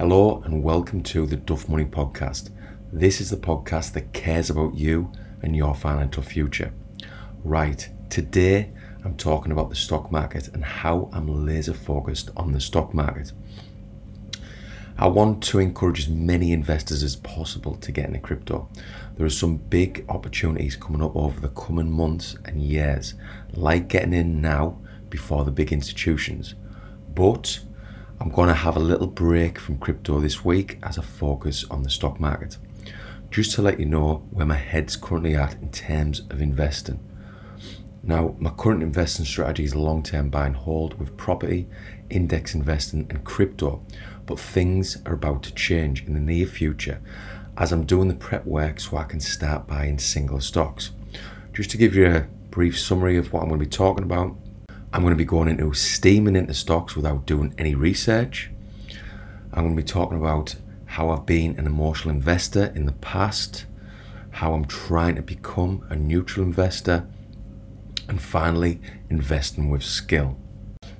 Hello and welcome to the Duff Money Podcast. This is the podcast that cares about you and your financial future. Right, today I'm talking about the stock market and how I'm laser focused on the stock market. I want to encourage as many investors as possible to get into crypto. There are some big opportunities coming up over the coming months and years, like getting in now before the big institutions. But I'm going to have a little break from crypto this week as I focus on the stock market. Just to let you know where my head's currently at in terms of investing. Now, my current investing strategy is long term buy and hold with property, index investing, and crypto, but things are about to change in the near future as I'm doing the prep work so I can start buying single stocks. Just to give you a brief summary of what I'm going to be talking about, I'm going to be going into steaming into stocks without doing any research. I'm going to be talking about how I've been an emotional investor in the past, how I'm trying to become a neutral investor, and finally, investing with skill.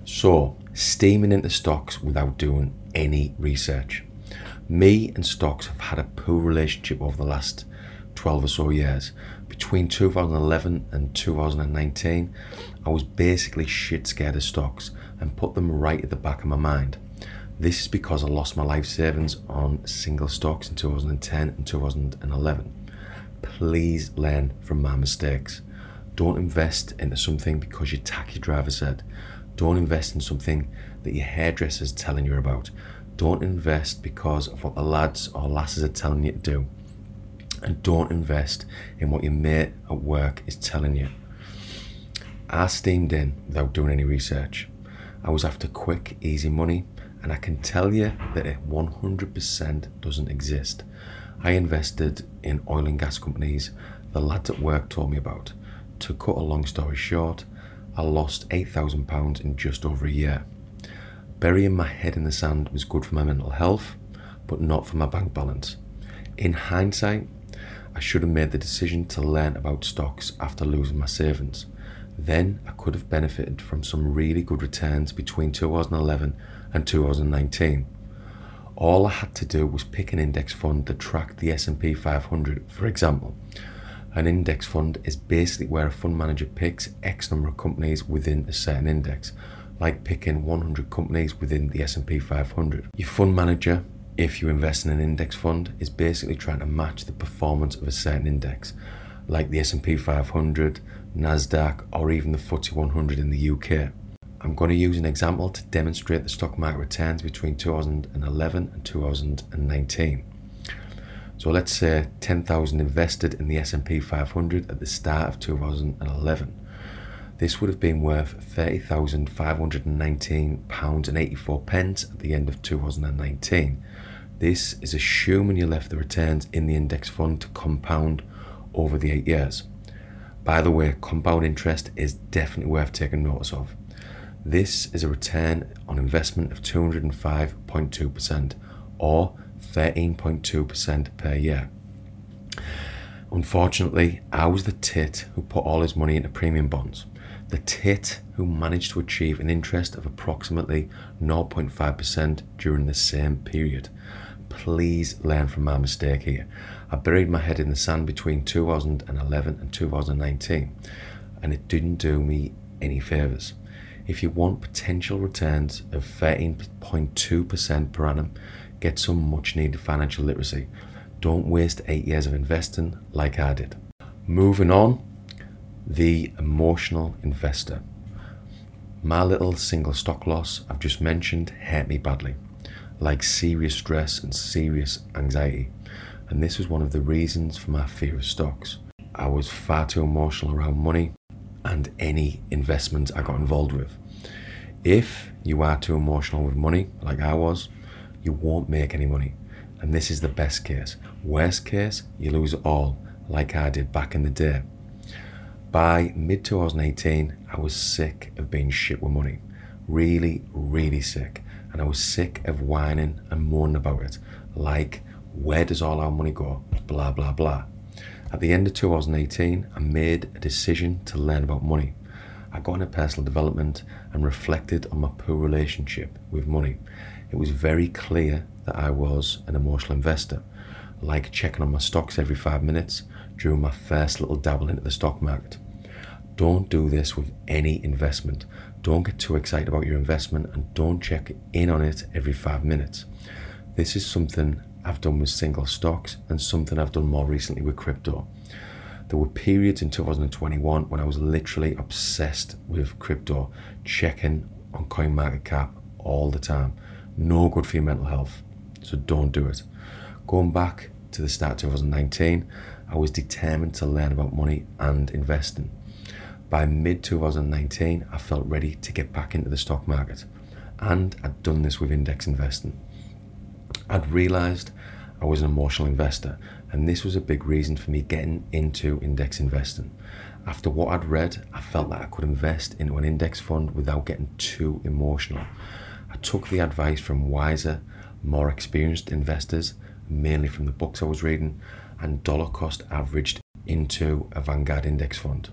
So, steaming into stocks without doing any research. Me and stocks have had a poor relationship over the last 12 or so years. Between 2011 and 2019, I was basically shit scared of stocks and put them right at the back of my mind. This is because I lost my life savings on single stocks in 2010 and 2011. Please learn from my mistakes. Don't invest into something because your taxi driver said. Don't invest in something that your hairdresser is telling you about. Don't invest because of what the lads or lasses are telling you to do. And don't invest in what your mate at work is telling you. I steamed in without doing any research. I was after quick, easy money, and I can tell you that it 100% doesn't exist. I invested in oil and gas companies the lads at work told me about. To cut a long story short, I lost £8,000 in just over a year. Burying my head in the sand was good for my mental health, but not for my bank balance. In hindsight, I should have made the decision to learn about stocks after losing my savings. Then I could have benefited from some really good returns between 2011 and 2019. All I had to do was pick an index fund that tracked the S&P 500, for example. An index fund is basically where a fund manager picks X number of companies within a certain index, like picking 100 companies within the S&P 500. Your fund manager, if you invest in an index fund, is basically trying to match the performance of a certain index, like the S&P 500, Nasdaq, or even the FTSE 100 in the UK. I'm going to use an example to demonstrate the stock market returns between 2011 and 2019. So let's say 10,000 invested in the S&P 500 at the start of 2011. This would have been worth £30,519 and 84 pence at the end of 2019. This is assuming you left the returns in the index fund to compound over the eight years. By the way, compound interest is definitely worth taking notice of. This is a return on investment of 205.2% or 13.2% per year. Unfortunately, I was the tit who put all his money into premium bonds. The tit who managed to achieve an interest of approximately 0.5% during the same period. Please learn from my mistake here. I buried my head in the sand between 2011 and 2019, and it didn't do me any favours. If you want potential returns of 13.2% per annum, get some much needed financial literacy. Don't waste eight years of investing like I did. Moving on, the emotional investor. My little single stock loss I've just mentioned hurt me badly, like serious stress and serious anxiety. And this was one of the reasons for my fear of stocks. I was far too emotional around money and any investment I got involved with. If you are too emotional with money, like I was, you won't make any money. And this is the best case. Worst case, you lose it all, like I did back in the day. By mid 2018, I was sick of being shit with money. Really, really sick. And I was sick of whining and moaning about it. Like, where does all our money go? Blah, blah, blah. At the end of 2018, I made a decision to learn about money. I got into personal development and reflected on my poor relationship with money. it was very clear that I was an emotional investor, like checking on my stocks every five minutes during my first little dabble into the stock market. Don't do this with any investment. Don't get too excited about your investment and don't check in on it every five minutes. This is something I've done with single stocks and something I've done more recently with crypto. There were periods in 2021 when I was literally obsessed with crypto, checking on CoinMarketCap all the time. No good for your mental health, so don't do it. Going back to the start of 2019, I was determined to learn about money and investing. By mid 2019, I felt ready to get back into the stock market, and I'd done this with index investing. I'd realized I was an emotional investor, and this was a big reason for me getting into index investing. After what I'd read, I felt that I could invest into an index fund without getting too emotional. I took the advice from wiser, more experienced investors, mainly from the books I was reading, and dollar cost averaged into a Vanguard index fund.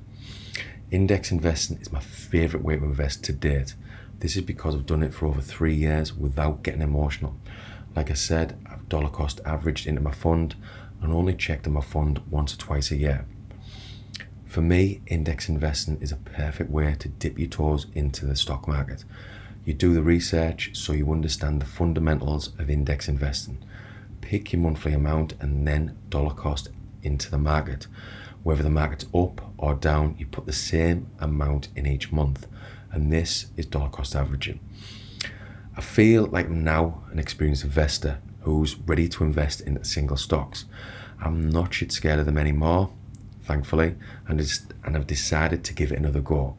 Index investing is my favorite way to invest to date. This is because I've done it for over three years without getting emotional. Like I said, I've dollar cost averaged into my fund and only checked in my fund once or twice a year. For me, index investing is a perfect way to dip your toes into the stock market. You do the research so you understand the fundamentals of index investing. Pick your monthly amount and then dollar cost into the market. Whether the market's up or down, you put the same amount in each month, and this is dollar cost averaging. I feel like I'm now an experienced investor who's ready to invest in single stocks. I'm not shit scared of them anymore, thankfully, and, and I've decided to give it another go.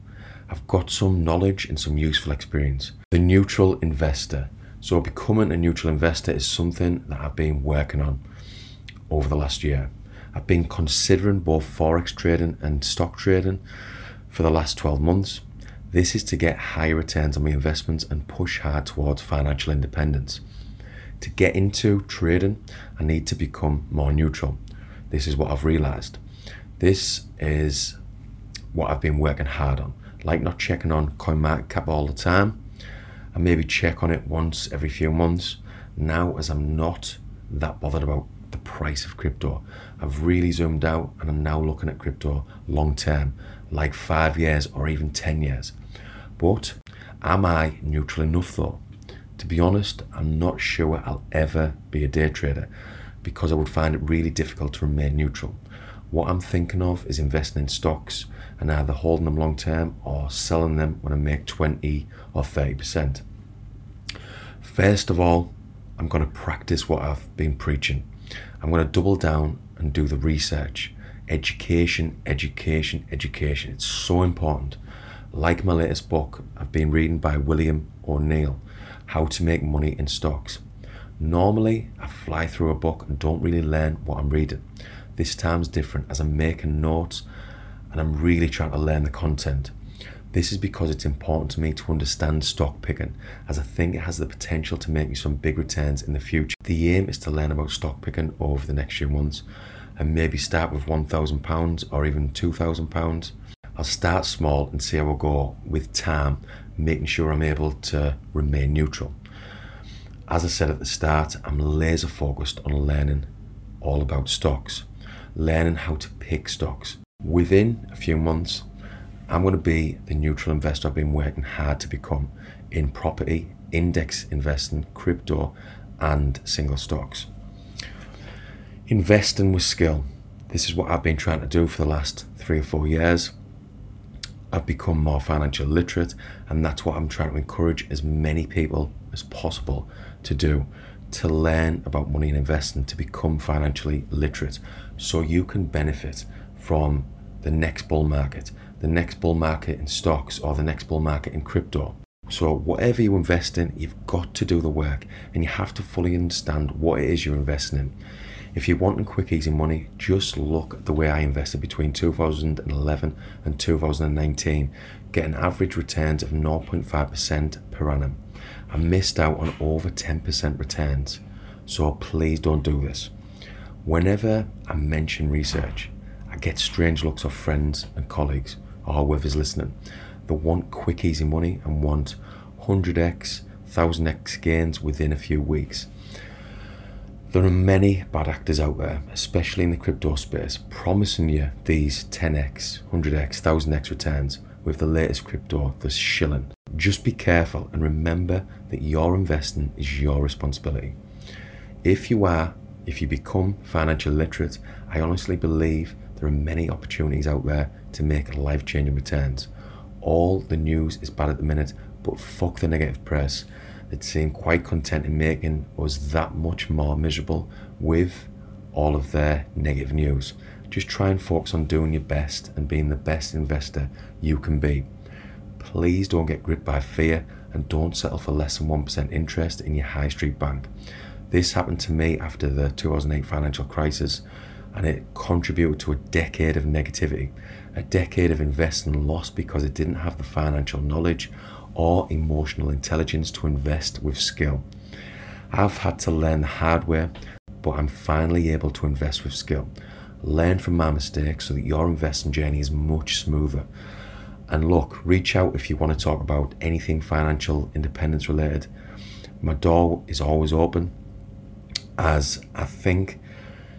I've got some knowledge and some useful experience. The neutral investor. So, becoming a neutral investor is something that I've been working on over the last year. I've been considering both forex trading and stock trading for the last 12 months. This is to get higher returns on my investments and push hard towards financial independence. To get into trading, I need to become more neutral. This is what I've realized. This is what I've been working hard on. Like not checking on CoinMarketCap all the time. I maybe check on it once every few months. Now, as I'm not that bothered about the price of crypto, I've really zoomed out and I'm now looking at crypto long term, like five years or even 10 years. But am I neutral enough though? To be honest, I'm not sure I'll ever be a day trader because I would find it really difficult to remain neutral. What I'm thinking of is investing in stocks and either holding them long term or selling them when I make 20 or 30%. First of all, I'm going to practice what I've been preaching. I'm going to double down and do the research. Education, education, education. It's so important. Like my latest book, I've been reading by William O'Neill, How to Make Money in Stocks. Normally, I fly through a book and don't really learn what I'm reading. This time's different as I'm making notes and I'm really trying to learn the content. This is because it's important to me to understand stock picking, as I think it has the potential to make me some big returns in the future. The aim is to learn about stock picking over the next few months and maybe start with £1,000 or even £2,000. I'll start small and see how I go with time, making sure I'm able to remain neutral. As I said at the start, I'm laser focused on learning all about stocks, learning how to pick stocks. Within a few months, I'm going to be the neutral investor I've been working hard to become in property, index investing, crypto, and single stocks. Investing with skill. This is what I've been trying to do for the last three or four years. I've become more financial literate, and that's what I'm trying to encourage as many people as possible to do to learn about money and investing, to become financially literate, so you can benefit from the next bull market the next bull market in stocks or the next bull market in crypto. So, whatever you invest in, you've got to do the work and you have to fully understand what it is you're investing in. If you're wanting quick, easy money, just look at the way I invested between 2011 and 2019, getting average returns of 0.5% per annum. I missed out on over 10% returns. So, please don't do this. Whenever I mention research, I get strange looks of friends and colleagues or whoever's listening that want quick, easy money and want 100x, 1000x gains within a few weeks. There are many bad actors out there, especially in the crypto space, promising you these 10x, 100x, 1000x returns with the latest crypto, the shilling. Just be careful and remember that your investing is your responsibility. If you are, if you become financial literate, I honestly believe there are many opportunities out there to make life changing returns. All the news is bad at the minute, but fuck the negative press that seem quite content in making us that much more miserable with all of their negative news. Just try and focus on doing your best and being the best investor you can be. Please don't get gripped by fear and don't settle for less than 1% interest in your high street bank. This happened to me after the 2008 financial crisis and it contributed to a decade of negativity, a decade of investing loss because it didn't have the financial knowledge or emotional intelligence to invest with skill. I've had to learn the hard way, but I'm finally able to invest with skill. Learn from my mistakes so that your investing journey is much smoother. And look, reach out if you want to talk about anything financial independence related. My door is always open as I think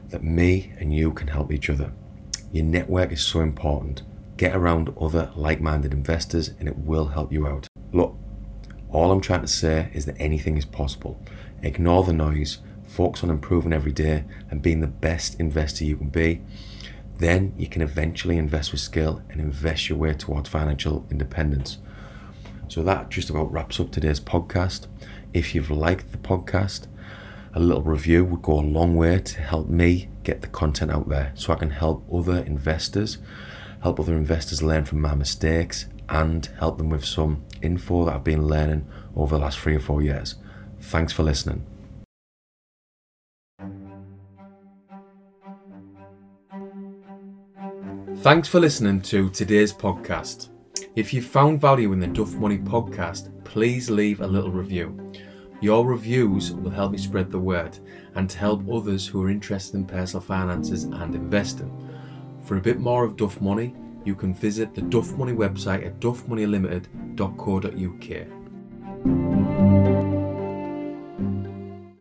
that me and you can help each other. Your network is so important. Get around other like minded investors and it will help you out. Look, all I'm trying to say is that anything is possible. Ignore the noise, focus on improving every day and being the best investor you can be. Then you can eventually invest with skill and invest your way towards financial independence. So that just about wraps up today's podcast. If you've liked the podcast, a little review would go a long way to help me get the content out there so I can help other investors, help other investors learn from my mistakes and help them with some info that I've been learning over the last three or four years. Thanks for listening. Thanks for listening to today's podcast. If you found value in the Duff Money podcast, please leave a little review. Your reviews will help me spread the word and to help others who are interested in personal finances and investing. For a bit more of Duff Money, you can visit the Duff Money website at duffmoneylimited.co.uk.